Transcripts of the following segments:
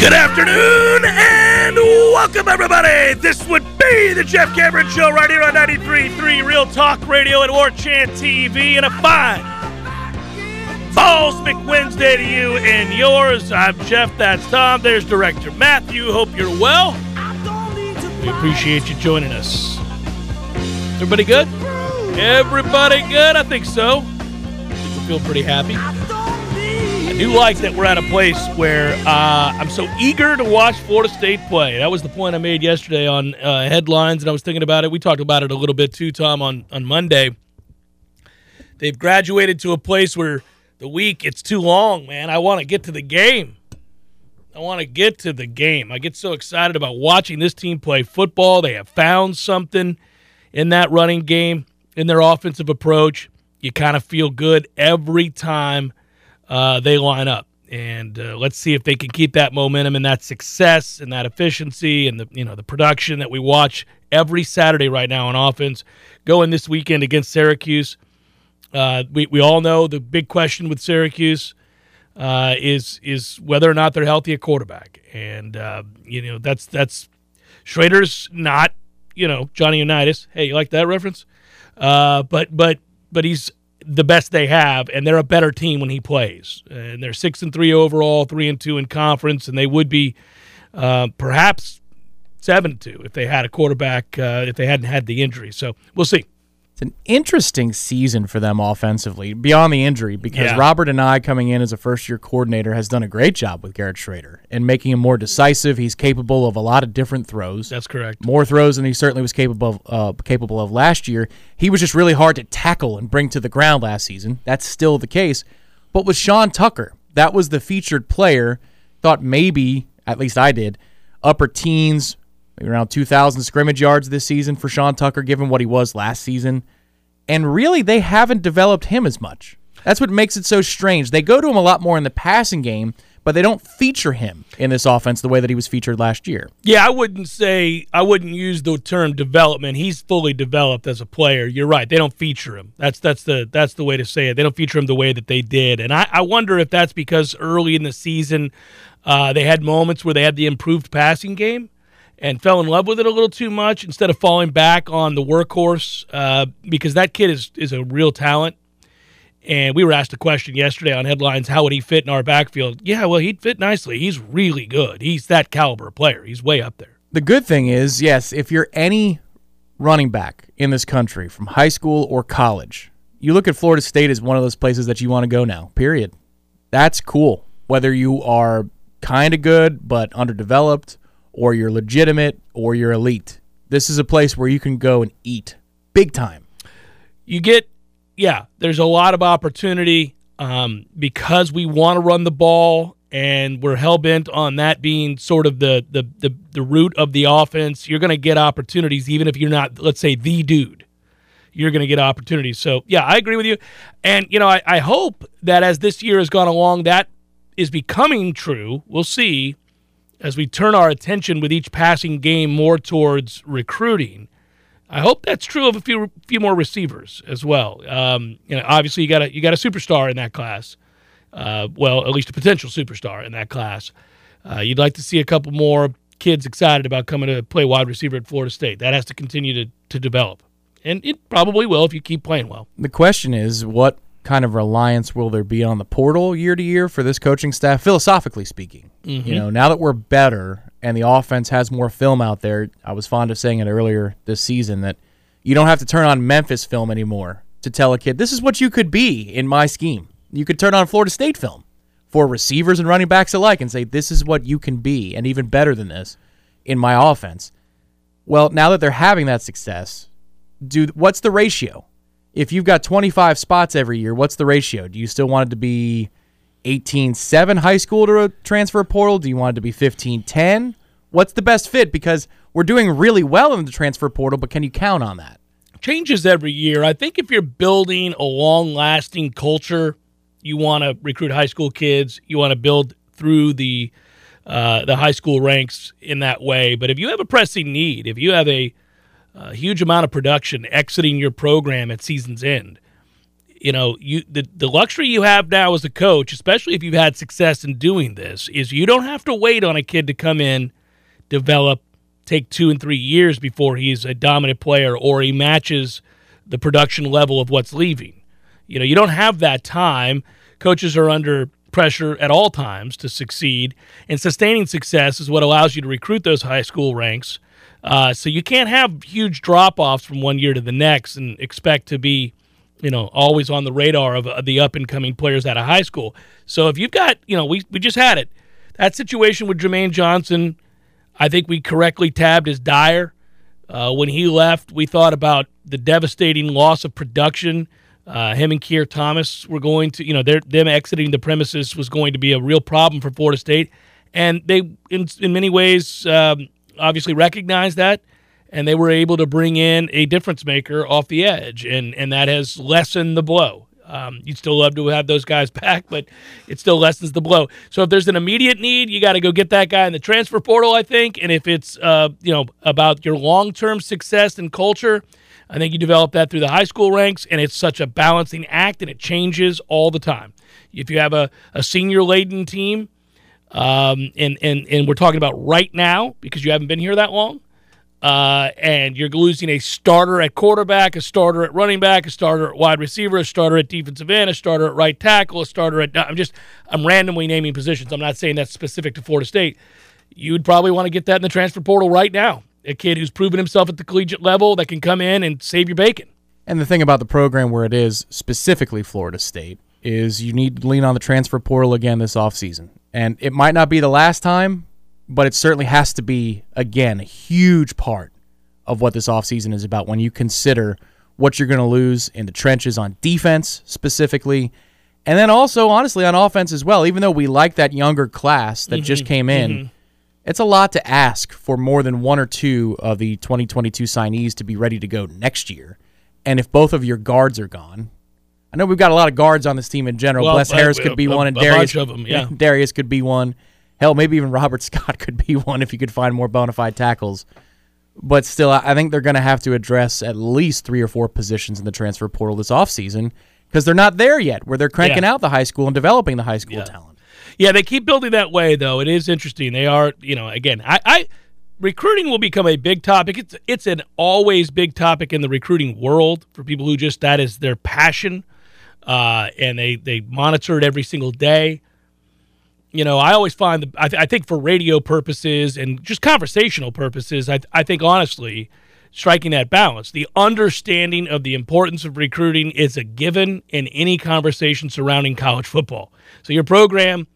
Good afternoon and welcome, everybody. This would be the Jeff Cameron Show right here on 93.3 Real Talk Radio and War Chant TV. And a fine Balls McWednesday to you and yours. I'm Jeff, that's Tom. There's Director Matthew. Hope you're well. We appreciate you joining us. Everybody good? Everybody good? I think so. We feel pretty happy. Do like that we're at a place where uh, I'm so eager to watch Florida State play. That was the point I made yesterday on uh, headlines, and I was thinking about it. We talked about it a little bit too, Tom, on, on Monday. They've graduated to a place where the week it's too long, man. I want to get to the game. I want to get to the game. I get so excited about watching this team play football. They have found something in that running game, in their offensive approach. You kind of feel good every time uh, they line up. And uh, let's see if they can keep that momentum and that success and that efficiency and the you know the production that we watch every Saturday right now on offense going this weekend against Syracuse. Uh, we we all know the big question with Syracuse uh, is is whether or not they're healthy at quarterback, and uh, you know that's that's Shrader's not you know Johnny Unitas. Hey, you like that reference? Uh, but but but he's the best they have, and they're a better team when he plays. And they're six and three overall, three and two in conference, and they would be uh, perhaps seven and two if they had a quarterback uh, if they hadn't had the injury. So we'll see. It's an interesting season for them offensively, beyond the injury, because Yeah. Robert Anae coming in as a first year coordinator has done a great job with Garrett Shrader and making him more decisive. He's capable of a lot of different throws. That's correct. more throws than he certainly was capable of, uh, capable of last year. He was just really hard to tackle and bring to the ground last season. That's still the case. But with Sean Tucker, that was the featured player. Thought maybe, at least I did, upper teens, around 2,000 scrimmage yards this season for Sean Tucker, given what he was last season. And really, they haven't developed him as much. That's what makes it so strange. They go to him a lot more in the passing game, but they don't feature him in this offense the way that he was featured last year. Yeah, I wouldn't say I wouldn't use the term development. He's fully developed as a player. You're right. They don't feature him. That's that's the that's the way to say it. They don't feature him the way that they did. And I, I wonder if that's because early in the season uh, they had moments where they had the improved passing game and fell in love with it a little too much instead of falling back on the workhorse uh, because that kid is is a real talent. And we were asked a question yesterday on headlines: How would he fit in our backfield? Yeah, well, he'd fit nicely. He's really good. He's that caliber player. He's way up there. The good thing is, yes, if you're any running back in this country from high school or college, you look at Florida State as one of those places that you want to go now, period. That's cool. Whether you are kind of good but underdeveloped, or you're legitimate, or you're elite. This is a place where you can go and eat big time. you get yeah there's a lot of opportunity um, because we want to run the ball and we're hell-bent on that being sort of the the the, the root of the offense. You're going to get opportunities even if you're not let's say the dude. You're going to get opportunities. So yeah i agree with you. And you know I, I hope that as this year has gone along that is becoming true. We'll see as we turn our attention with each passing game more towards recruiting I hope that's true of a few few more receivers as well. Um, you know, obviously you got a you got a superstar in that class. Uh, well, at least a potential superstar in that class. Uh, you'd like to see a couple more kids excited about coming to play wide receiver at Florida State. That has to continue to to develop. and it probably will if you keep playing well. The question is, what kind of reliance will there be on the portal year to year for this coaching staff, philosophically speaking? Mm-hmm. You know, now that we're better and the offense has more film out there, I was fond of saying it earlier this season that you don't have to turn on Memphis film anymore to tell a kid this is what you could be in my scheme. You could turn on Florida State film for receivers and running backs alike and say this is what you can be and even better than this in my offense. Well, now that they're having that success, do what's the ratio? If you've got 25 spots every year, what's the ratio? Do you still want it to be 18-7 high school to a transfer portal? Do you want it to be 15-10? What's the best fit? Because we're doing really well in the transfer portal, but can you count on that? Changes every year. I think if you're building a long-lasting culture, you want to recruit high school kids. You want to build through the uh, the high school ranks in that way. But if you have a pressing need, if you have a, a huge amount of production exiting your program at season's end, you know, you the, the luxury you have now as a coach, especially if you've had success in doing this, is you don't have to wait on a kid to come in, develop, take two and three years before he's a dominant player or he matches the production level of what's leaving. You know, you don't have that time. Coaches are under pressure at all times to succeed, and sustaining success is what allows you to recruit those high school ranks. Uh, so you can't have huge drop offs from one year to the next and expect to be, you know, always on the radar of, the up and coming players out of high school. So if you've got, you know, we we just had it that situation with Jermaine Johnson. I think we correctly tabbed as dire. Uh, when he left, we thought about the devastating loss of production uh, him and Keir Thomas were going to, you know, them exiting the premises was going to be a real problem for Florida State, and they, in in many ways, um, obviously recognized that, and they were able to bring in a difference maker off the edge, and and that has lessened the blow. Um, you'd still love to have those guys back, but it still lessens the blow. So if there's an immediate need, you got to go get that guy in the transfer portal, I think. And if it's uh, you know about your long term success and culture I think you develop that through the high school ranks, and it's such a balancing act, and it changes all the time. If you have a, a senior laden team, um, and, and, and we're talking about right now because you haven't been here that long, uh, and you're losing a starter at quarterback, a starter at running back, a starter at wide receiver, a starter at defensive end, a starter at right tackle, a starter at. I'm just I'm randomly naming positions. I'm not saying that's specific to Florida State. You'd probably want to get that in the transfer portal right now a kid who's proven himself at the collegiate level that can come in and save your bacon. And the thing about the program where it is specifically Florida State is you need to lean on the transfer portal again this offseason. And it might not be the last time, but it certainly has to be, again, a huge part of what this offseason is about when you consider what you're going to lose in the trenches on defense specifically. And then also, honestly, on offense as well, even though we like that younger class that mm-hmm. just came in. Mm-hmm it's a lot to ask for more than one or two of the 2022 signees to be ready to go next year. And if both of your guards are gone, I know we've got a lot of guards on this team in general. Well, Bless Harris could be one, and Darius of them, yeah. Darius could be one. Hell, maybe even Robert Scott could be one if you could find more bona fide tackles. But still, I think they're going to have to address at least three or four positions in the transfer portal this offseason because they're not there yet, where they're cranking yeah. out the high school and developing the high school yeah. talent. Yeah, they keep building that way though. It is interesting. They are, you know, again, I, I recruiting will become a big topic. It's it's an always big topic in the recruiting world for people who just that is their passion, uh, and they they monitor it every single day. You know, I always find that I, th- I think for radio purposes and just conversational purposes, I I think honestly, striking that balance, the understanding of the importance of recruiting is a given in any conversation surrounding college football. So your program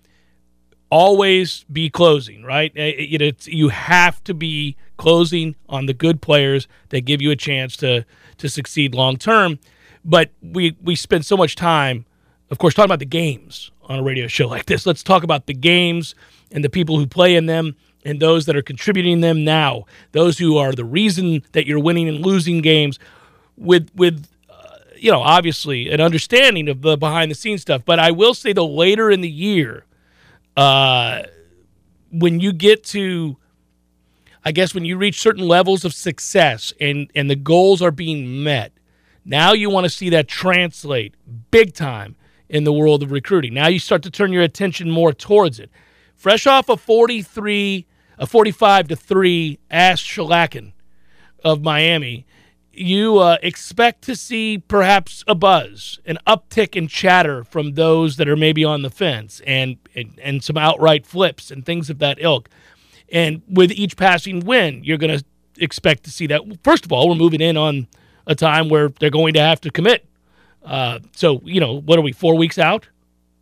always be closing, right? It, it, you have to be closing on the good players that give you a chance to to succeed long term. But we we spend so much time, of course, talking about the games on a radio show like this. Let's talk about the games and the people who play in them and those that are contributing them now. Those who are the reason that you're winning and losing games with with uh, you know, obviously an understanding of the behind the scenes stuff. But I will say the later in the year uh, when you get to I guess when you reach certain levels of success and and the goals are being met, now you want to see that translate big time in the world of recruiting. Now you start to turn your attention more towards it. Fresh off a 43, a 45 to 3 ass shellacking of Miami, you uh, expect to see perhaps a buzz, an uptick in chatter from those that are maybe on the fence, and and, and some outright flips and things of that ilk. And with each passing win, you're going to expect to see that. First of all, we're moving in on a time where they're going to have to commit. Uh, so you know, what are we? Four weeks out.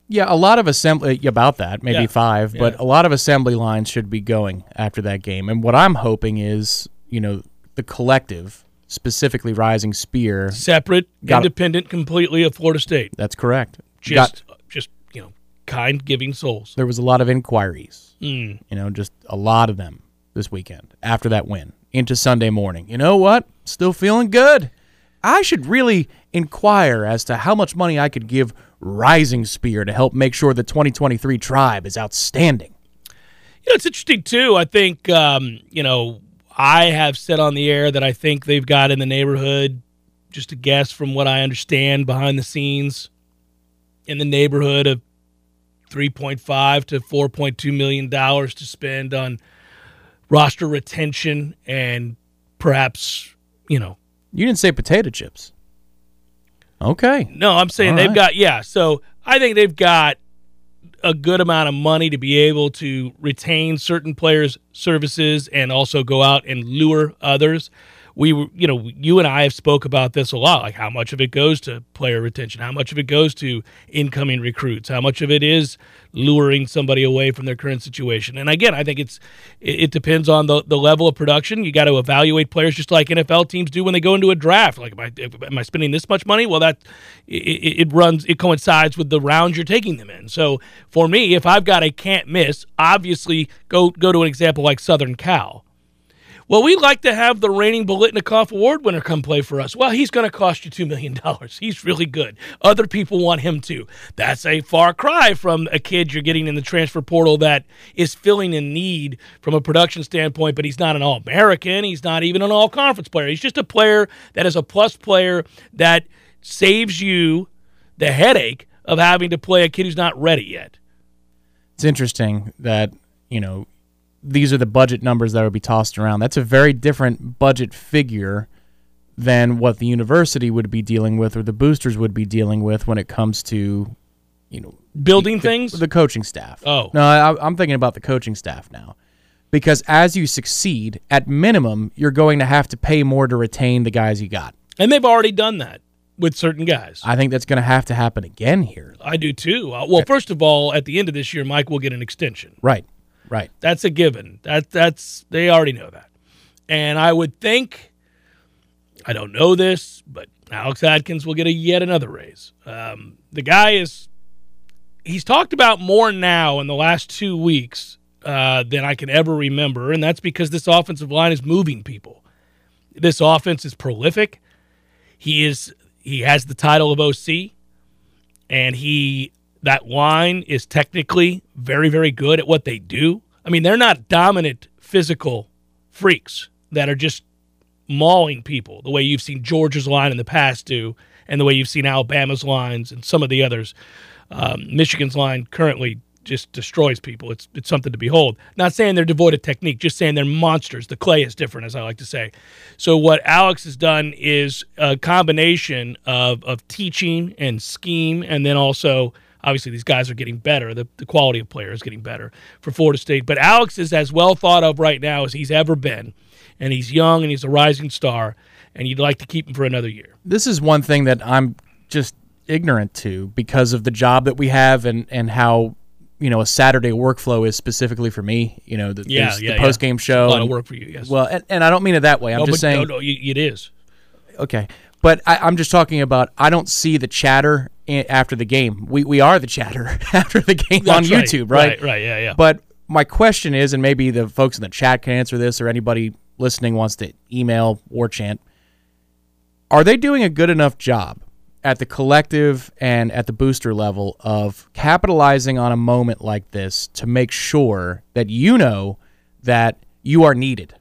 Yeah, a lot of assembly about that, maybe Yeah. five, but Yeah. a lot of assembly lines should be going after that game. And what I'm hoping is, you know, the collective, specifically Rising Spear. Separate, independent, completely of Florida State. That's correct. Just, Got- just you know, kind, giving souls. there was a lot of inquiries. Mm. You know, just a lot of them this weekend after that win into Sunday morning. You know what? Still feeling good. I should really inquire as to how much money I could give Rising Spear to help make sure the 2023 tribe is outstanding. You know, it's interesting too. I think um, you know I have said on the air that I think they've got in the neighborhood, just a guess from what I understand behind the scenes, in the neighborhood of three point five to four point two million dollars to spend on roster retention and perhaps you know You didn't say potato chips. Okay. No, I'm saying All they've right. got yeah. So I think they've got a good amount of money to be able to retain certain players' services and also go out and lure others. We, you know, you and I have spoke about this a lot. Like how much of it goes to player retention, how much of it goes to incoming recruits, how much of it is luring somebody away from their current situation. And again, I think it's it, depends on the the level of production. You got to evaluate players just like NFL teams do when they go into a draft. Like, am I am I spending this much money? Well, that it, it it runs it coincides with the rounds you're taking them in. So for me, if I've got a can't miss, obviously go go to an example like Southern Cal. Well, we'd like to have the reigning Biletnikoff Award winner come play for us. Well, he's going to cost you $2 million. He's really good. Other people want him to. That's a far cry from a kid you're getting in the transfer portal that is filling a need from a production standpoint, but he's not an All American. He's not even an All Conference player. He's just a player that is a plus player that saves you the headache of having to play a kid who's not ready yet. It's interesting that, you know, these are the budget numbers that would be tossed around. That's a very different budget figure than what the university would be dealing with or the boosters would be dealing with when it comes to, you know, Building the, things? The coaching staff. Oh. No, I, I'm thinking about the coaching staff now. Because as you succeed, at minimum, you're going to have to pay more to retain the guys you got. And they've already done that with certain guys. I think that's going to have to happen again here. I do too. Uh, well, first of all, at the end of this year, Mike will get an extension. Right. Right. That's a given. That that's they already know that. And I would think, I don't know this, but Alex Atkins will get a yet another raise. Um, the guy is, he's talked about more now in the last two weeks uh, than I can ever remember, and that's because this offensive line is moving people. This offense is prolific. He is he has the title of OC, and he that line is technically very very good at what they do. I mean, they're not dominant physical freaks that are just mauling people the way you've seen Georgia's line in the past do, and the way you've seen Alabama's lines and some of the others. Um, Michigan's line currently just destroys people. It's it's something to behold. Not saying they're devoid of technique, just saying they're monsters. The clay is different, as I like to say. So what Alex has done is a combination of of teaching and scheme, and then also obviously these guys are getting better. The, the quality of player is getting better for Florida State. But Alex is as well thought of right now as he's ever been, and he's young and he's a rising star, and you'd like to keep him for another year. this is one thing that I'm just ignorant to because of the job that we have and and how you know a Saturday workflow is specifically for me. You know, the, Yeah, yeah, the post game yeah. show. A lot of work for you, yes. Well, and, and I don't mean it that way. I'm no, just saying. no, no, it is. Okay, but I, I'm just talking about. I don't see the chatter after the game. We we are the chatter after the game on That's right. YouTube, right? Right, right, yeah, yeah. But my question is, and maybe the folks in the chat can answer this, or anybody listening wants to email War Chant. Are they doing a good enough job at the collective and at the booster level of capitalizing on a moment like this to make sure that you know that you are needed?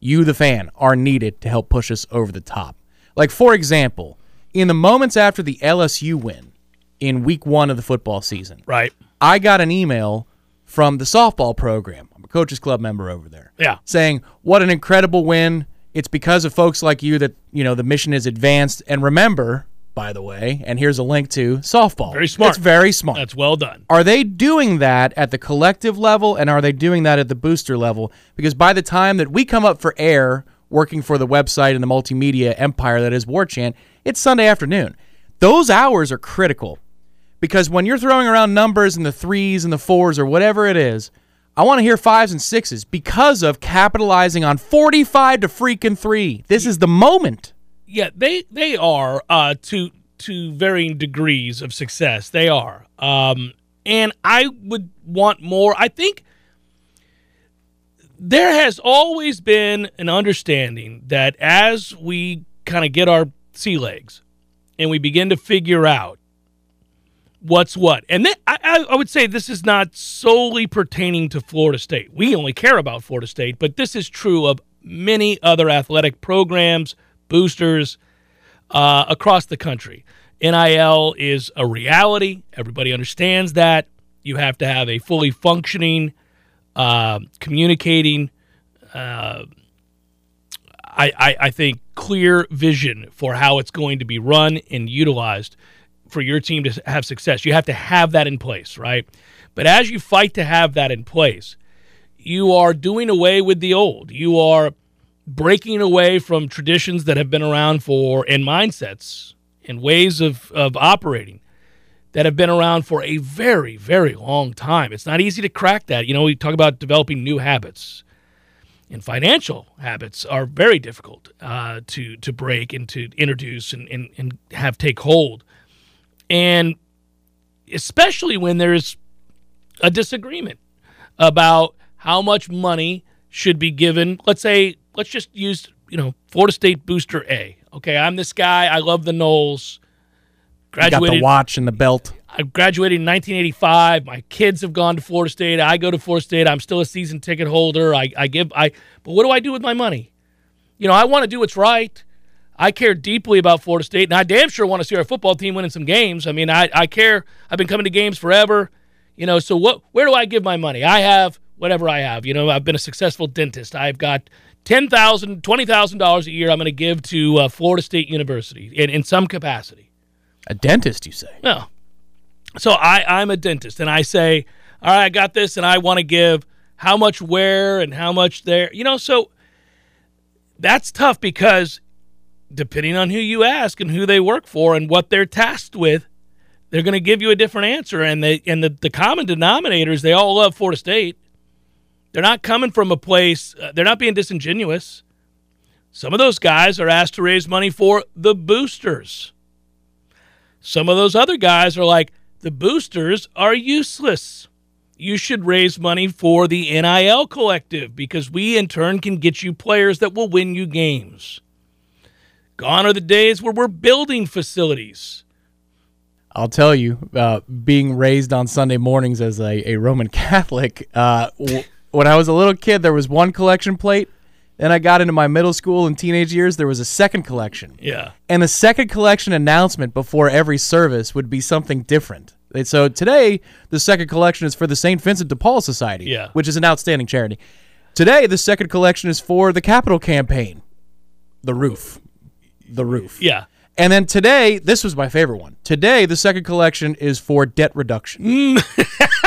You, the fan, are needed to help push us over the top. Like, for example, in the moments after the LSU win in week one of the football season, right. I got an email from the softball program. I'm a coaches club member over there. Yeah. Saying, "What an incredible win. It's because of folks like you that you know the mission is advanced. And remember, by the way, and here's a link to softball. Very smart. It's very smart. That's well done. Are they doing that at the collective level and are they doing that at the booster level? Because by the time that we come up for air working for the website and the multimedia empire that is War Chant, it's Sunday afternoon. Those hours are critical because when you're throwing around numbers in the threes and the fours or whatever it is, I want to hear fives and sixes because of capitalizing on 45 to freaking three. This is the moment. Yeah, they they are uh, to to varying degrees of success. They are, um, and I would want more. I think there has always been an understanding that as we kind of get our sea legs and we begin to figure out what's what. And then I, I, would say this is not solely pertaining to Florida State. We only care about Florida State, but this is true of many other athletic programs, boosters uh, across the country. NIL is a reality. Everybody understands that. You have to have a fully functioning, uh, communicating, uh, I, I, I think, clear vision for how it's going to be run and utilized for your team to have success. You have to have that in place, right? But as you fight to have that in place, you are doing away with the old. You are breaking away from traditions that have been around for and mindsets and ways of, of operating that have been around for a very, very long time. It's not easy to crack that. You know, we talk about developing new habits. And financial habits are very difficult uh, to to break and to introduce and, and, and have take hold. And especially when there's a disagreement about how much money should be given. Let's say, let's just use, you know, Florida State Booster A. Okay, I'm this guy. I love the Noles. Graduated, got the watch and the belt. I graduated in 1985. My kids have gone to Florida State. I go to Florida State. I'm still a season ticket holder. I, I give I but what do I do with my money? You know, I want to do what's right. I care deeply about Florida State, and I damn sure want to see our football team winning some games. I mean, I, I care. I've been coming to games forever. You know, so what? Where do I give my money? I have whatever I have. You know, I've been a successful dentist. I've got ten thousand, twenty thousand dollars a year. I'm going to give to uh, Florida State University in, in some capacity. A dentist, you say? No. So I I'm a dentist, and I say, all right, I got this, and I want to give how much where and how much there. You know, so that's tough because depending on who you ask and who they work for and what they're tasked with, they're going to give you a different answer. And they and the, the common denominators, they all love Florida State. They're not coming from a place. Uh, they're not being disingenuous. Some of those guys are asked to raise money for the boosters. Some of those other guys are like, the boosters are useless. You should raise money for the NIL collective because we in turn can get you players that will win you games. Gone are the days where we're building facilities. I'll tell you, uh, being raised on Sunday mornings as a, a Roman Catholic, uh, w- when I was a little kid, there was one collection plate. Then I got into my middle school and teenage years, there was a second collection. Yeah. And the second collection announcement before every service would be something different. And so today, the second collection is for the St. Vincent de Paul Society, yeah. which is an outstanding charity. Today, the second collection is for the Capital Campaign, the roof the roof. Yeah. And then today, this was my favorite one. Today, the second collection is for debt reduction.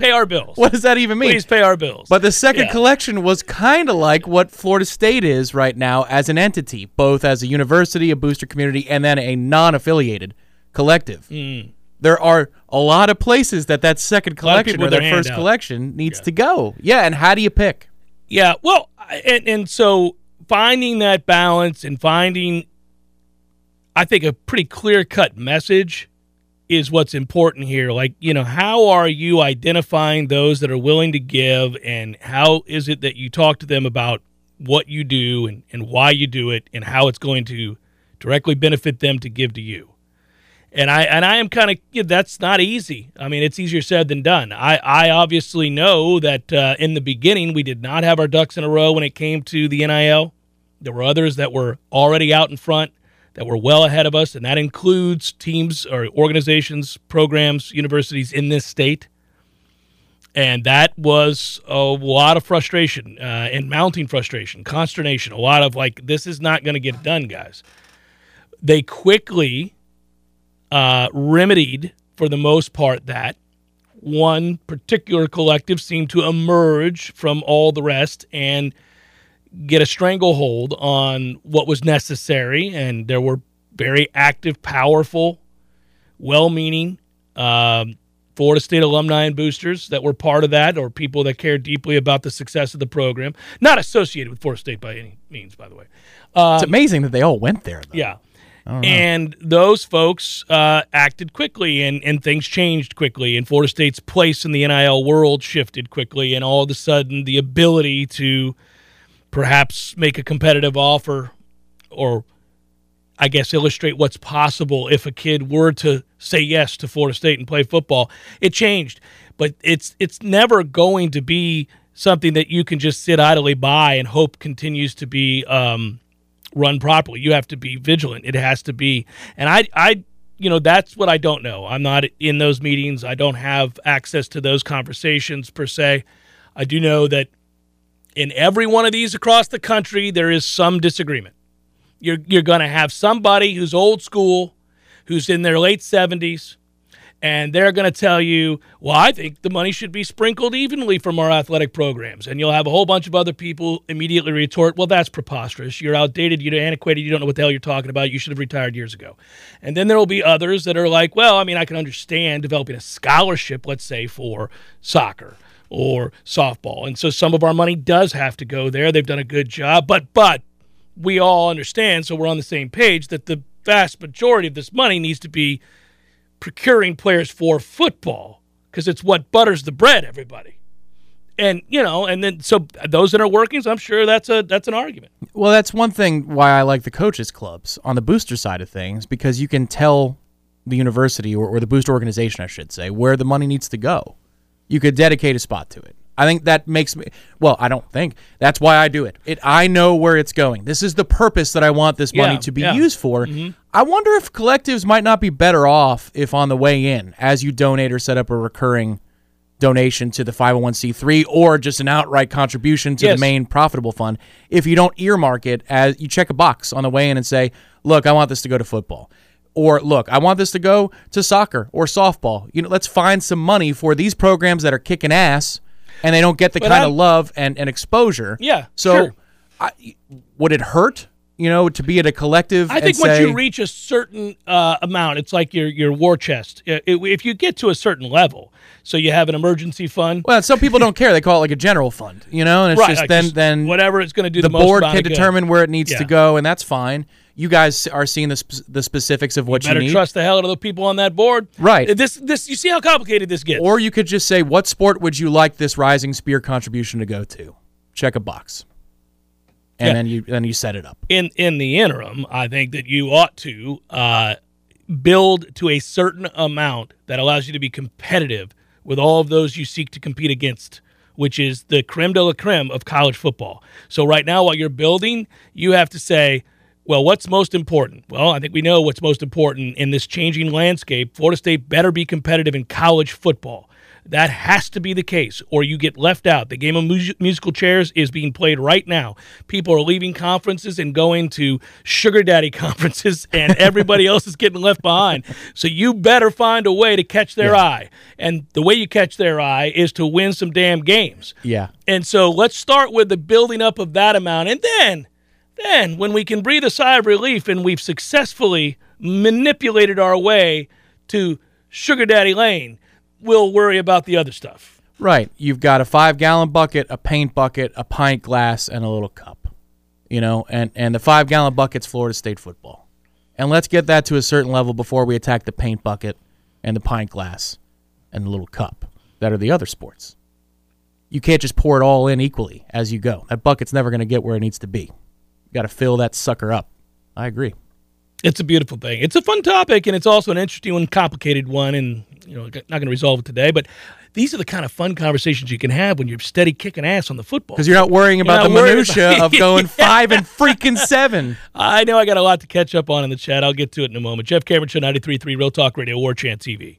Pay our bills. What does that even mean? Please pay our bills. But the second yeah. collection was kind of like what Florida State is right now as an entity, both as a university, a booster community, and then a non-affiliated collective. Mm. There are a lot of places that that second collection or that first out. collection needs yeah. to go. Yeah, and how do you pick? Yeah, well, and, and so finding that balance and finding I think a pretty clear cut message is what's important here. Like, you know, how are you identifying those that are willing to give, and how is it that you talk to them about what you do and, and why you do it and how it's going to directly benefit them to give to you? And I and I am kind of that's not easy. I mean, it's easier said than done. I I obviously know that uh, in the beginning we did not have our ducks in a row when it came to the NIL. There were others that were already out in front that were well ahead of us, and that includes teams or organizations, programs, universities in this state. And that was a lot of frustration uh, and mounting frustration, consternation, a lot of like, this is not going to get done, guys. They quickly uh, remedied, for the most part, that. One particular collective seemed to emerge from all the rest and get a stranglehold on what was necessary. And there were very active, powerful, well meaning um, Florida State alumni and boosters that were part of that, or people that cared deeply about the success of the program. Not associated with Florida State by any means, by the way. Um, it's amazing that they all went there. Though. Yeah. And those folks uh, acted quickly, and, and things changed quickly. And Florida State's place in the NIL world shifted quickly, and all of a sudden, the ability to perhaps make a competitive offer or I guess illustrate what's possible if a kid were to say yes to Florida State and play football. It changed, but it's it's never going to be something that you can just sit idly by and hope continues to be um, run properly. You have to be vigilant. It has to be, and I I you know that's what I don't know. I'm not in those meetings. I don't have access to those conversations per se. I do know that in every one of these across the country there is some disagreement you're you're going to have somebody who's old school, who's in their late 70s, and they're going to tell you, "Well, I think the money should be sprinkled evenly from our athletic programs." And you'll have a whole bunch of other people immediately retort, "Well, that's preposterous. You're outdated, you're antiquated, you don't know what the hell you're talking about. You should have retired years ago." And then there will be others that are like, "Well, I mean, I can understand developing a scholarship, let's say for soccer." Or softball. And so some of our money does have to go there. They've done a good job, but but we all understand, so we're on the same page, that the vast majority of this money needs to be procuring players for football because it's what butters the bread, everybody. And you know, and then so those that inner workings, I'm sure that's a that's an argument. Well, that's one thing why I like the coaches clubs on the booster side of things because you can tell the university or, or the booster organization, I should say, where the money needs to go. You could dedicate a spot to it. I think that makes me well, I don't think. That's why I do it. It I know where it's going. This is the purpose that I want this money Yeah, to be yeah. used for. Mhm. I wonder if collectives might not be better off if on the way in as you donate or set up a recurring donation to the 501c3 or just an outright contribution to Yes. the main profitable fund if you don't earmark it as you check a box on the way in and say look i want this to go to football or look i want this to go to soccer or softball you know let's find some money for these programs that are kicking ass and they don't get the But kind I'm- of love and, and exposure Yeah, so sure. I, would it hurt you know to be at a collective I think once say, you reach a certain uh, amount, it's like your your war chest. If you get to a certain level, so you have an emergency fund, well some people don't care they call it like a general fund you know and it's right? just like then just then whatever it's going to do the the, board can determine where it needs Yeah. to go, and that's fine. You guys are seeing the, sp- the specifics of what you, Better need, trust the hell out of the people on that board, Right. This this you see how complicated this gets. or you could just say, "What sport would you like this Rising Spear contribution to go to?" Check a box, and Yeah. then you then you set it up. in in the interim, I think that you ought to uh, build to a certain amount that allows you to be competitive with all of those you seek to compete against, which is the creme de la creme of college football. So right now, while you're building, you have to say. Well, what's most important? Well, I think we know what's most important in this changing landscape. Florida State better be competitive in college football. That has to be the case, or you get left out. The game of mus- musical chairs is being played right now. People are leaving conferences and going to sugar daddy conferences, and everybody else is getting left behind. So you better find a way to catch their eye. And the way you catch their eye is to win some damn games. Yeah, And so let's start with the building up of that amount. And then, then when we can breathe a sigh of relief and we've successfully manipulated our way to Sugar Daddy Lane, we'll worry about the other stuff. right. You've got a five gallon bucket, a paint bucket, a pint glass, and a little cup. You know, and and the five gallon bucket's Florida State football, and let's get that to a certain level before we attack the paint bucket and the pint glass and the little cup that are the other sports. You can't just pour it all in equally as you go. That bucket's never going to get where it needs to be. You got to fill that sucker up. I agree. It's a beautiful thing. It's a fun topic, and it's also an interesting and complicated one, and you know, not going to resolve it today. But these are the kind of fun conversations you can have when you're steady kicking ass on the football. Because you're not worrying about not the minutia about- of going five and freaking seven. I know I got a lot to catch up on in the chat. I'll get to it in a moment. Jeff Cameron Show 93.3 Real Talk Radio, War Chant TV.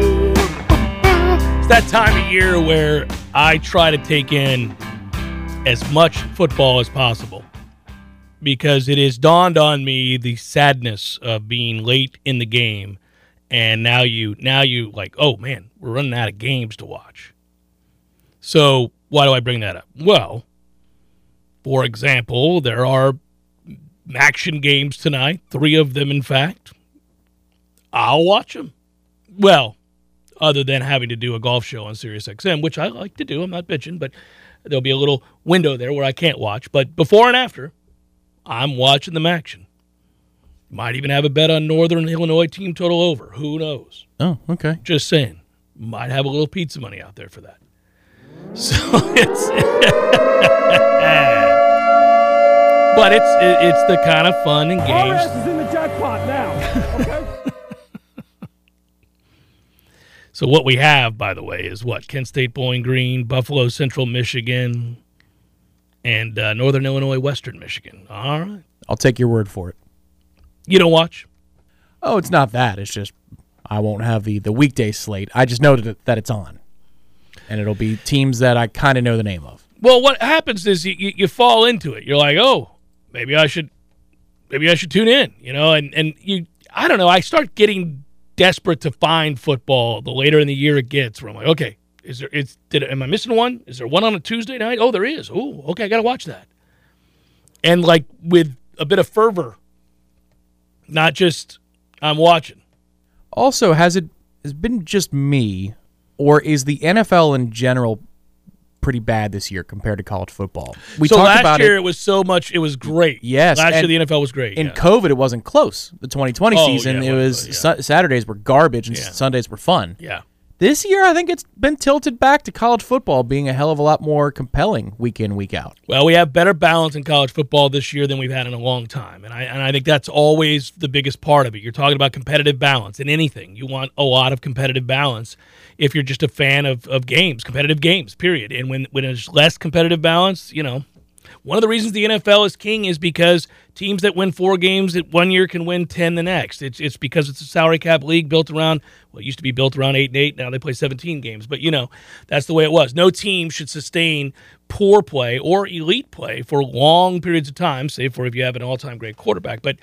that time of year where I try to take in as much football as possible because it has dawned on me the sadness of being late in the game. And now you now you like oh man we're running out of games to watch. So why do i bring that up? Well for example there are action games tonight three of them in fact. I'll watch them well other than having to do a golf show on Sirius XM, which I like to do. I'm not bitching, but there'll be a little window there where I can't watch. But before and after, I'm watching the action. Might even have a bet on Northern Illinois team total over. Who knows? Oh, okay. Just saying. Might have a little pizza money out there for that. So it's, but it's it's the kind of fun and games. RS is in the jackpot now. Okay. So what we have, by the way, is what Kent State Bowling Green, Buffalo Central Michigan, and uh, Northern Illinois Western Michigan. All right. I'll take your word for it. You don't watch? Oh, it's not that. It's just I won't have the the weekday slate. I just know that, it's on, and it'll be teams that I kind of know the name of. Well, what happens is you, you, you fall into it. You're like, oh, maybe I should, maybe I should tune in. You know, and and you, I don't know. I start getting desperate to find football the later in the year it gets. Where I'm like, okay, is there? It's did am I missing one? Is there one on a Tuesday night? Oh, there is. Oh, okay, I got to watch that. And like with a bit of fervor, not just I'm watching. Also, has it has been just me, or is the NFL in general pretty bad this year compared to college football? We so talked last about year it it was so much. It was great. Yes, last and year the NFL was great. in yeah. COVID. It wasn't close. The 2020 Oh, season, yeah, it was yeah. Sa- Saturdays were garbage and. Sundays were fun. yeah. This year, I think it's been tilted back to college football being a hell of a lot more compelling week in week out. Well, we have better balance in college football this year than we've had in a long time, and I and I think that's always the biggest part of it. You're talking about competitive balance in anything. You want a lot of competitive balance if you're just a fan of, of games, competitive games, period. And when when there's less competitive balance, you know, one of the reasons the NFL is king is because teams that win four games at one year can win ten the next. It's it's because it's a salary cap league built around well, it used to be built around eight and eight. Now they play seventeen games, but you know that's the way it was. No team should sustain poor play or elite play for long periods of time, save for if you have an all-time great quarterback. But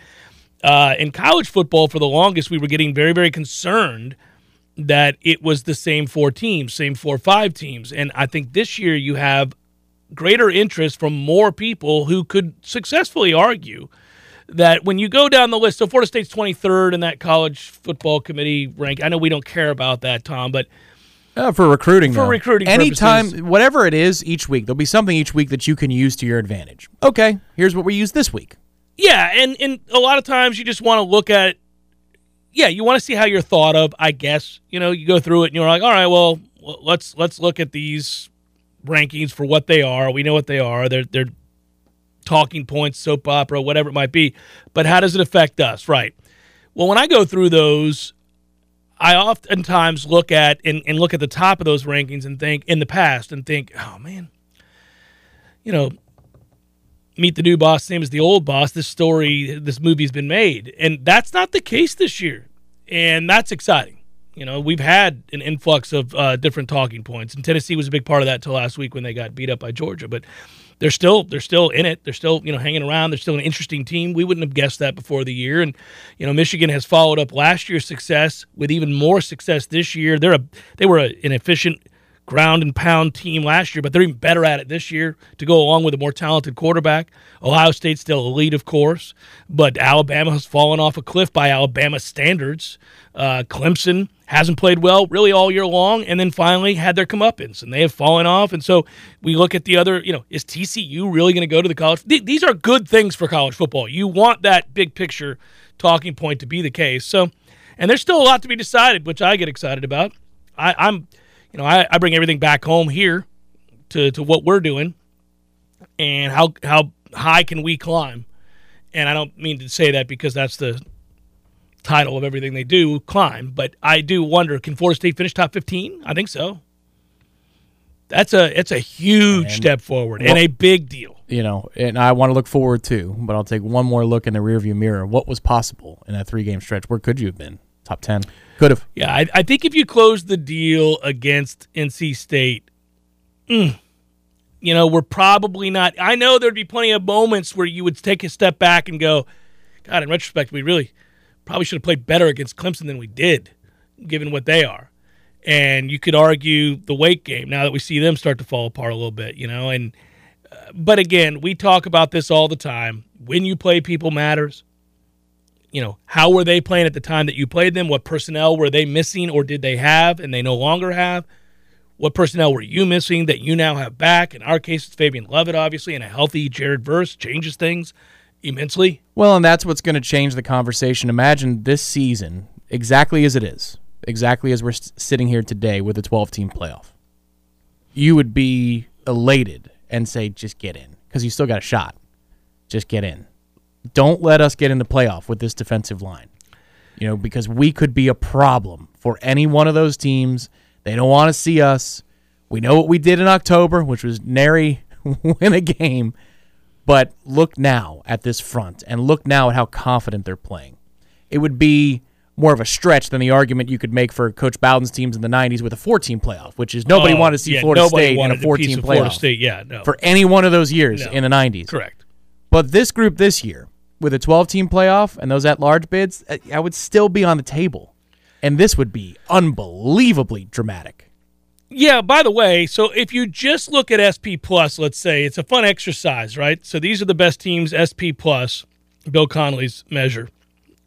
uh, in college football, for the longest, we were getting very very concerned that it was the same four teams, same four five teams, and I think this year you have greater interest from more people who could successfully argue that when you go down the list, so Florida State's 23rd in that college football committee rank. I know we don't care about that, Tom, but Uh, for recruiting, For though. recruiting anytime, purposes. whatever it is each week, there'll be something each week that you can use to your advantage. Okay, here's what we use this week. yeah, and, and a lot of times you just want to look at, yeah, you want to see how you're thought of. I guess you know you go through it and you're like, all right, well, well, let's let's look at these rankings for what they are. We know what they are. They're they're talking points, soap opera, whatever it might be. But how does it affect us? Right. Well, when I go through those, I oftentimes look at and, and look at the top of those rankings and think in the past and think, oh man, you know, meet the new boss, same as the old boss. This story, this movie's been made, and that's not the case this year, and that's exciting. You know, we've had an influx of uh, different talking points, and Tennessee was a big part of that till last week when they got beat up by Georgia. But they're still they're still in it. They're still you know hanging around. They're still an interesting team. We wouldn't have guessed that before the year. And you know, Michigan has followed up last year's success with even more success this year. They're a they were a, an efficient ground and pound team last year, but they're even better at it this year to go along with a more talented quarterback. Ohio State's still elite, of course, but Alabama has fallen off a cliff by Alabama standards. Uh, Clemson hasn't played well really all year long, and then finally had their comeuppance, and they have fallen off. And so we look at the other, you know, is TCU really going to go to the college? These are good things for college football. You want that big picture talking point to be the case. So, and there's still a lot to be decided, which I get excited about. I, I'm you know, I, I bring everything back home here to, to what we're doing and how how high can we climb. And I don't mean to say that because that's the title of everything they do, climb. But I do wonder, can Florida State finish top fifteen? I think so. That's a it's a huge and, step forward well, and a big deal. You know, and I want to look forward too, but I'll take one more look in the rearview mirror. What was possible in that three game stretch? Where could you have been? Top ten. Could have. Yeah, I, I, think if you close the deal against NC State, mm, you know, we're probably not. I know there'd be plenty of moments where you would take a step back and go, God, in retrospect, we really probably should have played better against Clemson than we did, given what they are. And you could argue the Wake game now that we see them start to fall apart a little bit, you know. And uh, but again, we talk about this all the time. When you play people matters you know, how were they playing at the time that you played them? What personnel were they missing or did they have and they no longer have? What personnel were you missing that you now have back? In our case, it's Fabian Lovett, obviously, and a healthy Jared Verse changes things immensely. Well, and that's what's going to change the conversation. Imagine this season exactly as it is, exactly as we're sitting here today with a 12 team playoff. You would be elated and say, just get in because you still got a shot. Just get in don't let us get in the playoff with this defensive line. You know, because we could be a problem for any one of those teams. They don't want to see us. We know what we did in October, which was nary win a game. But look now at this front and look now at how confident they're playing. It would be more of a stretch than the argument you could make for Coach Bowden's teams in the 90s with a 14 playoff, which is nobody oh, wanted to see yeah, Florida State in a 14 playoff. Florida State, yeah, no. For any one of those years no. in the 90s. Correct. But this group this year, with a 12 team playoff and those at large bids, I would still be on the table. And this would be unbelievably dramatic. Yeah, by the way, so if you just look at SP Plus, let's say, it's a fun exercise, right? So these are the best teams, SP Plus, Bill Connelly's measure,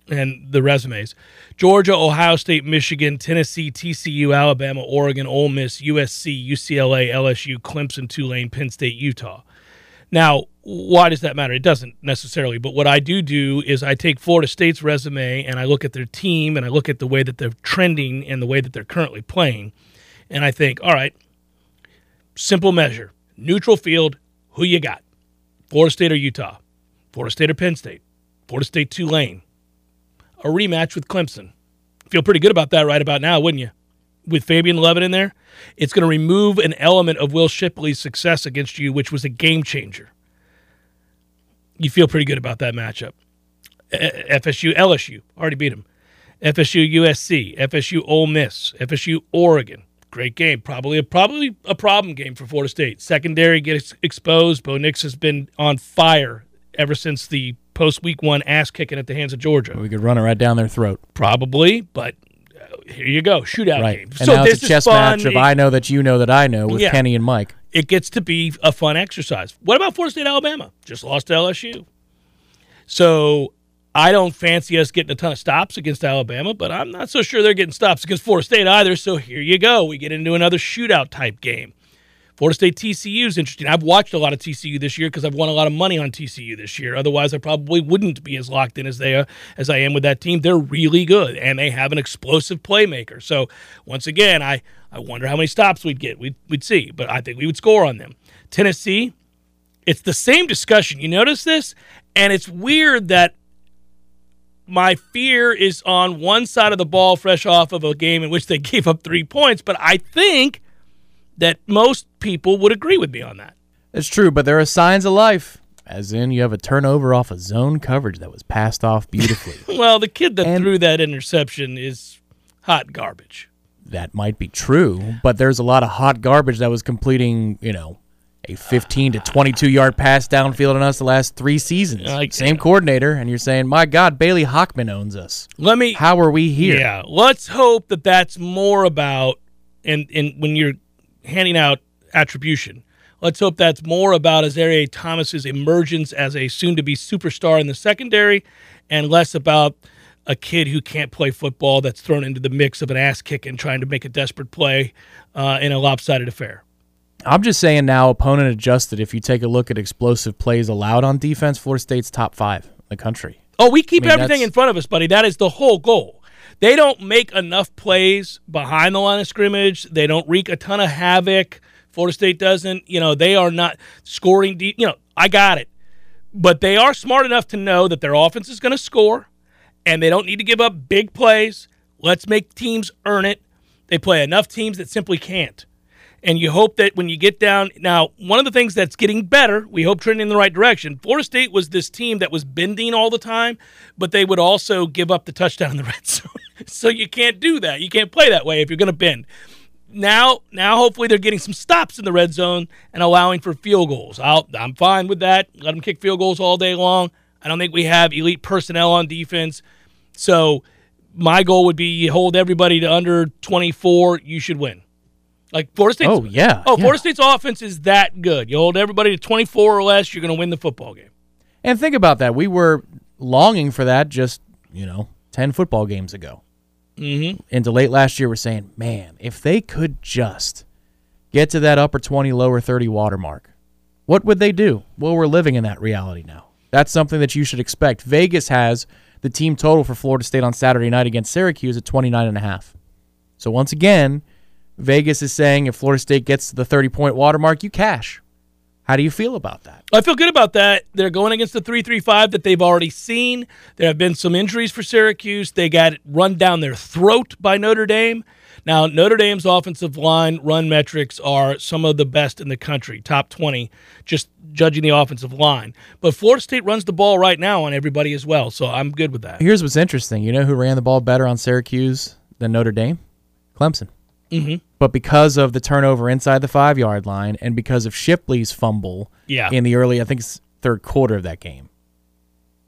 and the resumes Georgia, Ohio State, Michigan, Tennessee, TCU, Alabama, Oregon, Ole Miss, USC, UCLA, LSU, Clemson, Tulane, Penn State, Utah. Now, why does that matter? It doesn't necessarily. But what I do do is I take Florida State's resume and I look at their team and I look at the way that they're trending and the way that they're currently playing. And I think, all right, simple measure neutral field, who you got? Florida State or Utah? Florida State or Penn State? Florida State Tulane? A rematch with Clemson. Feel pretty good about that right about now, wouldn't you? With Fabian Lovett in there, it's going to remove an element of Will Shipley's success against you, which was a game changer you feel pretty good about that matchup. FSU, LSU, already beat them. FSU, USC, FSU, Ole Miss, FSU, Oregon. Great game. Probably a probably a problem game for Florida State. Secondary gets exposed. Bo Nix has been on fire ever since the post week one ass kicking at the hands of Georgia. We could run it right down their throat. Probably, but uh, here you go, shootout right. game. And so now it's a chess match of I know that you know that I know with yeah. Kenny and Mike it gets to be a fun exercise. What about Florida State, Alabama? Just lost to LSU. So I don't fancy us getting a ton of stops against Alabama, but I'm not so sure they're getting stops against Florida State either. So here you go. We get into another shootout type game. Florida State TCU is interesting. I've watched a lot of TCU this year because I've won a lot of money on TCU this year. Otherwise, I probably wouldn't be as locked in as they are, as I am with that team. They're really good and they have an explosive playmaker. So once again, I I wonder how many stops we'd get. We'd we'd see, but I think we would score on them. Tennessee, it's the same discussion. You notice this, and it's weird that my fear is on one side of the ball, fresh off of a game in which they gave up three points. But I think that most people would agree with me on that. It's true, but there are signs of life. As in, you have a turnover off a of zone coverage that was passed off beautifully. well, the kid that and threw that interception is hot garbage. That might be true, but there's a lot of hot garbage that was completing, you know, a 15 to 22 yard pass downfield on us the last three seasons. Same coordinator, and you're saying, my God, Bailey Hockman owns us. Let me. How are we here? Yeah, let's hope that that's more about, and and when you're handing out attribution. Let's hope that's more about Azareye'h Thomas's emergence as a soon-to-be superstar in the secondary, and less about a kid who can't play football that's thrown into the mix of an ass kicking trying to make a desperate play uh, in a lopsided affair. I'm just saying now, opponent adjusted. If you take a look at explosive plays allowed on defense, Florida State's top five in the country. Oh, we keep I mean, everything in front of us, buddy. That is the whole goal. They don't make enough plays behind the line of scrimmage. They don't wreak a ton of havoc. Florida State doesn't. You know, they are not scoring deep. You know, I got it. But they are smart enough to know that their offense is going to score and they don't need to give up big plays. Let's make teams earn it. They play enough teams that simply can't. And you hope that when you get down now, one of the things that's getting better, we hope trending in the right direction. Florida State was this team that was bending all the time, but they would also give up the touchdown in the red zone. so you can't do that. You can't play that way if you're going to bend. Now, now, hopefully they're getting some stops in the red zone and allowing for field goals. I'll, I'm fine with that. Let them kick field goals all day long. I don't think we have elite personnel on defense. So my goal would be hold everybody to under 24, you should win. Like Florida State's Oh, yeah, Oh, yeah. Florida State's offense is that good. You hold everybody to 24 or less, you're going to win the football game. And think about that. We were longing for that just, you know, 10 football games ago. Mm-hmm. Into late last year, we're saying, man, if they could just get to that upper 20, lower 30 watermark, what would they do? Well, we're living in that reality now. That's something that you should expect. Vegas has the team total for Florida State on Saturday night against Syracuse at 29 and a half. So once again, Vegas is saying if Florida State gets to the 30 point watermark, you cash. How do you feel about that? I feel good about that. They're going against the 335 that they've already seen. There have been some injuries for Syracuse. They got run down their throat by Notre Dame. Now, Notre Dame's offensive line run metrics are some of the best in the country, top 20, just judging the offensive line. But Florida State runs the ball right now on everybody as well, so I'm good with that. Here's what's interesting. You know who ran the ball better on Syracuse than Notre Dame? Clemson. Mm-hmm. But because of the turnover inside the five yard line and because of Shipley's fumble Yeah. in the early, I think it's third quarter of that game,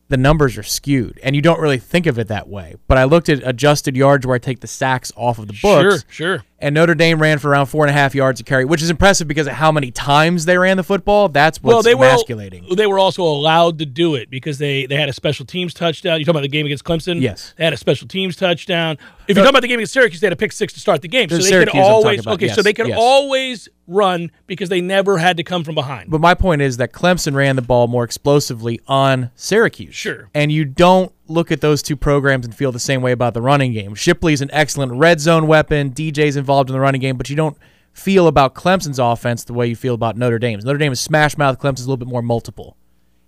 the numbers are skewed. And you don't really think of it that way. But I looked at adjusted yards where I take the sacks off of the books. Sure, sure. And Notre Dame ran for around four and a half yards a carry, which is impressive because of how many times they ran the football. That's what's well, they were they were also allowed to do it because they they had a special teams touchdown. You talking about the game against Clemson? Yes. they had a special teams touchdown. If you're talking about the game against Syracuse, they had a pick six to start the game, so The they Syracuse could always about, okay, so they could yes. always run because they never had to come from behind. But my point is that Clemson ran the ball more explosively on Syracuse. Sure. And you don't look at those two programs and feel the same way about the running game. Shipley's an excellent red zone weapon. DJ's involved in the running game, but you don't feel about Clemson's offense the way you feel about Notre Dame's. Notre Dame is smash mouth. Clemson's a little bit more multiple.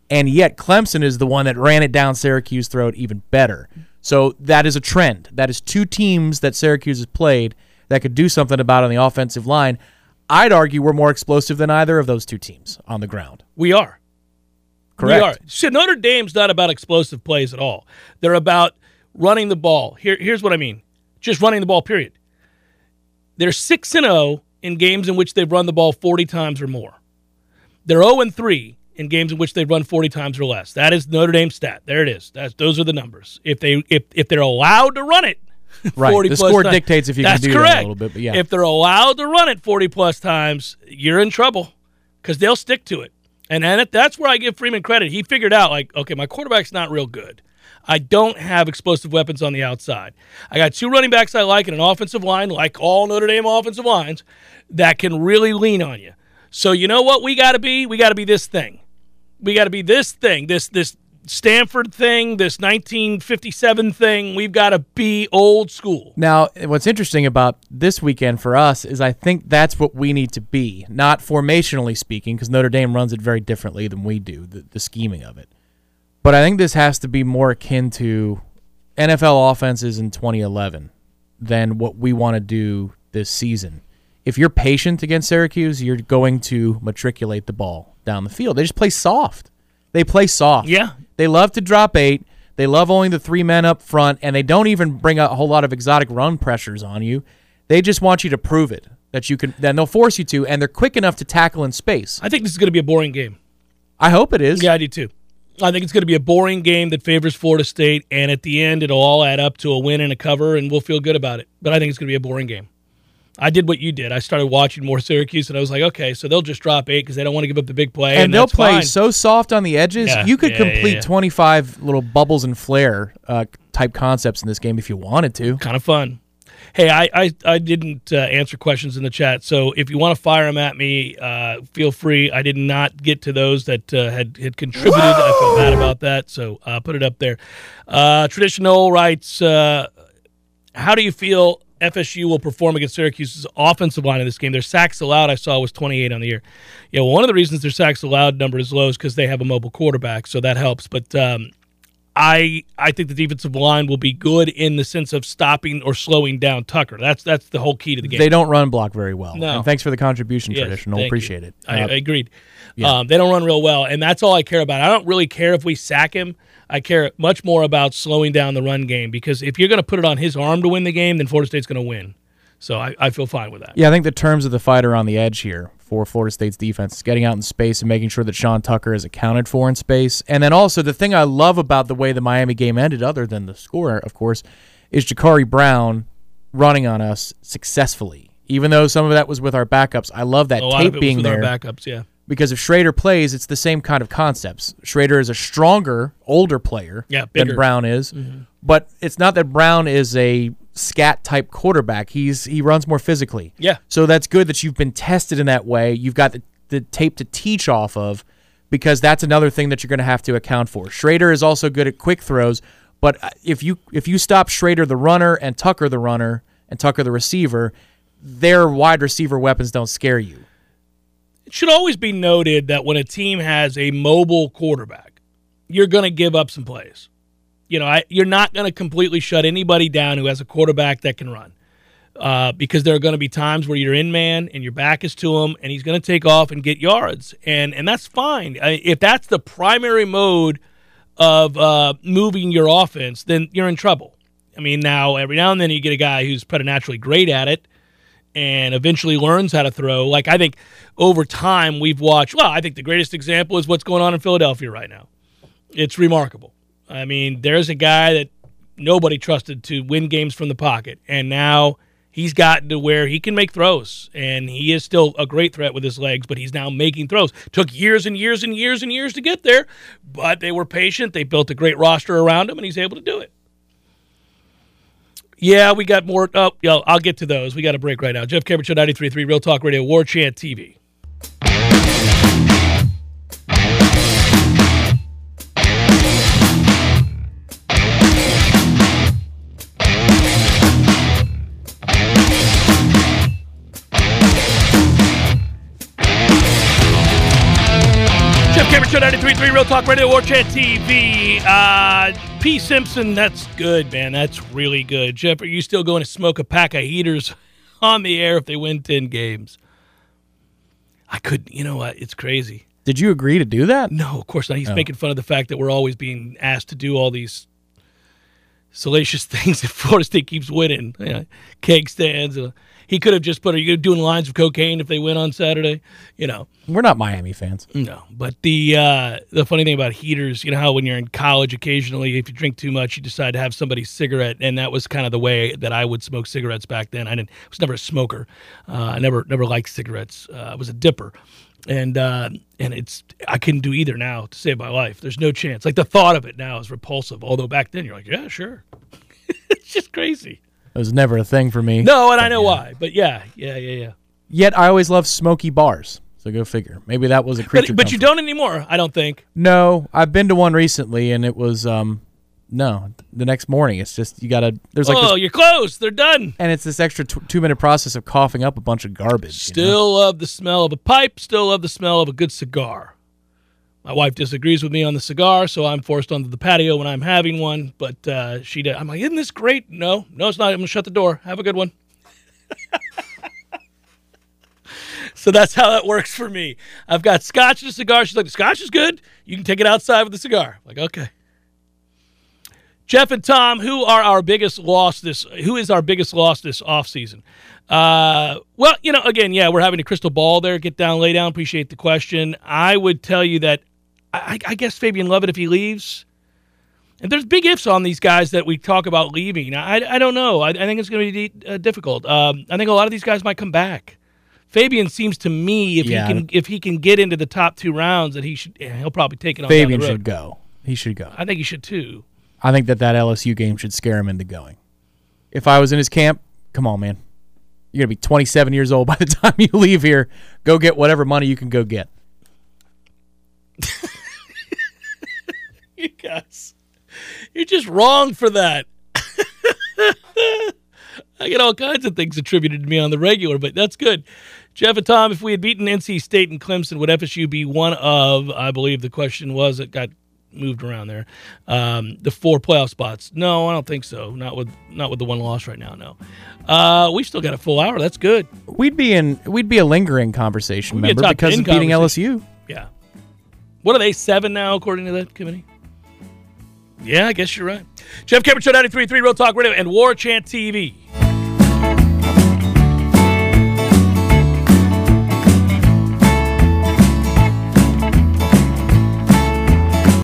And yet Clemson is the one that ran it down Syracuse's throat even better. So that is a trend. That is two teams that Syracuse has played that could do something about on the offensive line. I'd argue we're more explosive than either of those two teams on the ground. we are. Correct. We are. So Notre Dame's not about explosive plays at all. They're about running the ball. Here, here's what I mean: just running the ball. Period. They're six and zero in games in which they've run the ball forty times or more. They're zero and three in games in which they've run forty times or less. That is Notre Dame's stat. There it is. That's those are the numbers. If they if if they're allowed to run it, Right. 40 The plus score times- dictates if you can do that a little bit, but yeah. If they're allowed to run it 40 plus times, you're in trouble because they'll stick to it. And it- that's where I give Freeman credit. He figured out, like, okay, my quarterback's not real good. I don't have explosive weapons on the outside. I got two running backs I like and an offensive line, like all Notre Dame offensive lines, that can really lean on you. So you know what we got to be? We got to be this thing. We got to be this thing, this this Stanford thing, this 1957 thing. We've got to be old school. Now, what's interesting about this weekend for us is I think that's what we need to be, not formationally speaking, because Notre Dame runs it very differently than we do, the, the scheming of it. But I think this has to be more akin to NFL offenses in 2011 than what we want to do this season. If you're patient against Syracuse, you're going to matriculate the ball down the field. They just play soft. They play soft. Yeah. They love to drop eight. They love only the three men up front, and they don't even bring a whole lot of exotic run pressures on you. They just want you to prove it that you can. Then they'll force you to, and they're quick enough to tackle in space. I think this is going to be a boring game. I hope it is. Yeah, I do too. I think it's going to be a boring game that favors Florida State, and at the end, it'll all add up to a win and a cover, and we'll feel good about it. But I think it's going to be a boring game. I did what you did. I started watching more Syracuse, and I was like, okay, so they'll just drop eight because they don't want to give up the big play, and, they'll play fine. so soft on the edges. Yeah, you could yeah, complete yeah. 25 little bubbles and flare uh, type concepts in this game if you wanted to. kind of fun. Hey, I I, I didn't uh, answer questions in the chat, so if you want to fire them at me, uh, feel free. I did not get to those that uh, had had contributed. I feel bad about that, so uh, put it up there. Uh, Traditional writes, uh, how do you feel FSU will perform against Syracuse's offensive line in this game? Their sacks allowed I saw was 28 on the year. Yeah, well, one of the reasons their sacks allowed number is low is because they have a mobile quarterback, so that helps. But um, I I think the defensive line will be good in the sense of stopping or slowing down Tucker. That's that's the whole key to the game. They don't run block very well. No. And thanks for the contribution, Yes, traditional. Appreciate you. it. I, Uh, I agreed. Um, they don't run real well, and that's all I care about. I don't really care if we sack him. I care much more about slowing down the run game because if you're going to put it on his arm to win the game, then Florida State's going to win. So I, I feel fine with that. Yeah, I think the terms of the fight are on the edge here for Florida State's defense is getting out in space and making sure that Sean Tucker is accounted for in space. And then also the thing I love about the way the Miami game ended, other than the score, of course, is Jacurri Brown running on us successfully. Even though some of that was with our backups, I love that tape of it was being with there our backups. Yeah, because if Shrader plays, it's the same kind of concepts. Shrader is a stronger, older player Yeah, than. Mm-hmm. Brown is, but it's not that Brown is a scat type quarterback. He's he runs more physically. Yeah. So that's good that you've been tested in that way. You've got the, the tape to teach off of because that's another thing that you're going to have to account for. Shrader is also good at quick throws, but uh, if you if you stop Shrader the runner and Tucker the runner and Tucker the receiver, their wide receiver weapons don't scare you. It should always be noted that when a team has a mobile quarterback, you're going to give up some plays. You know, I, you're not going to completely shut anybody down who has a quarterback that can run. Uh, because there are going to be times where you're in man and your back is to him, and he's going to take off and get yards, and and that's fine. I, if that's the primary mode of uh, moving your offense, then you're in trouble. I mean, now every now and then you get a guy who's preternaturally great at it, and eventually learns how to throw. Like I think over time we've watched. Well, I think the greatest example is what's going on in Philadelphia right now. It's remarkable. I mean, there's a guy that nobody trusted to win games from the pocket, and now he's gotten to where he can make throws, and he is still a great threat with his legs. But he's now making throws. Took years and years and years and years to get there, but they were patient. They built a great roster around him, and he's able to do it. Yeah, we got more. Oh, yeah, I'll get to those. We got a break right now. Jeff Cameron Show 93.3 Real Talk Radio, War Chant TV. 93.3 Real Talk Radio, War Chant TV. Uh, P. Simpson, that's good, man. That's really good. Jeff, are you still going to smoke a pack of heaters on the air if they win 10 games? I couldn't. You know what? It's crazy. Did you agree to do that? No, of course not. He's making fun of the fact that we're always being asked to do all these salacious things if Florida State keeps winning. You know, keg stands. Uh, he could have just put, are you doing lines of cocaine if they win on Saturday? You know. We're not Miami fans. No, but the uh, the funny thing about heaters, you know how when you're in college, occasionally if you drink too much, you decide to have somebody's cigarette, and that was kind of the way that I would smoke cigarettes back then. I didn't I was never a smoker. Uh, I never never liked cigarettes. Uh, I was a dipper, and uh, and it's I couldn't do either now to save my life. There's no chance. Like the thought of it now is repulsive. Although back then you're like, yeah, sure. it's just crazy. It was never a thing for me. No, and I know why, but yeah, yeah, yeah, yeah. Yet I always loved smoky bars. So go figure. Maybe that was a creature. But but you don't anymore. I don't think. No, I've been to one recently, and it was um, no. The next morning, it's just you gotta. There's like oh, this, you're close. They're done. and it's this extra t- two minute process of coughing up a bunch of garbage. you know? Still love the smell of a pipe. Still love the smell of a good cigar. My wife disagrees with me on the cigar, so I'm forced onto the patio when I'm having one. But uh, she, did. I'm like, isn't this great? No, no, it's not. I'm gonna shut the door. Have a good one. so that's how that works for me. I've got scotch and a cigar. She's like, the scotch is good. You can take it outside with the cigar. I'm like, okay. Jeff and Tom, who are our biggest loss this? Who is our biggest loss this offseason? Uh, well, you know, again, yeah, we're having a crystal ball there. Get down, lay down. Appreciate the question. I would tell you that I, I guess Fabian Lovett if he leaves, And there's big ifs on these guys that we talk about leaving. I, I don't know. I, I think it's going to be uh, difficult. Um, I think a lot of these guys might come back. Fabian seems to me if Yeah. he can if he can get into the top two rounds that he should he'll probably take it on. Fabian down the road. should go. He should go. I think he should too. I think that that LSU game should scare him into going. If I was in his camp, come on, man. You're going to be 27 years old by the time you leave here. Go get whatever money you can go get. You guys, you're just wrong for that. I get all kinds of things attributed to me on the regular, but that's good. Jeff and Tom, if we had beaten NC State and Clemson, would FSU be one of, I believe the question was, it got moved around there, um, the four playoff spots? No, I don't think so. Not with not with the one loss right now, no. Uh, we still got a full hour. That's good. We'd be in we'd be a lingering conversation, We'd be remember, top because of beating. LSU. Yeah. What are they, seven now, according to that committee? Yeah, I guess you're right. Jeff Cameron Show 93.3 Real Talk Radio and War Chant TV.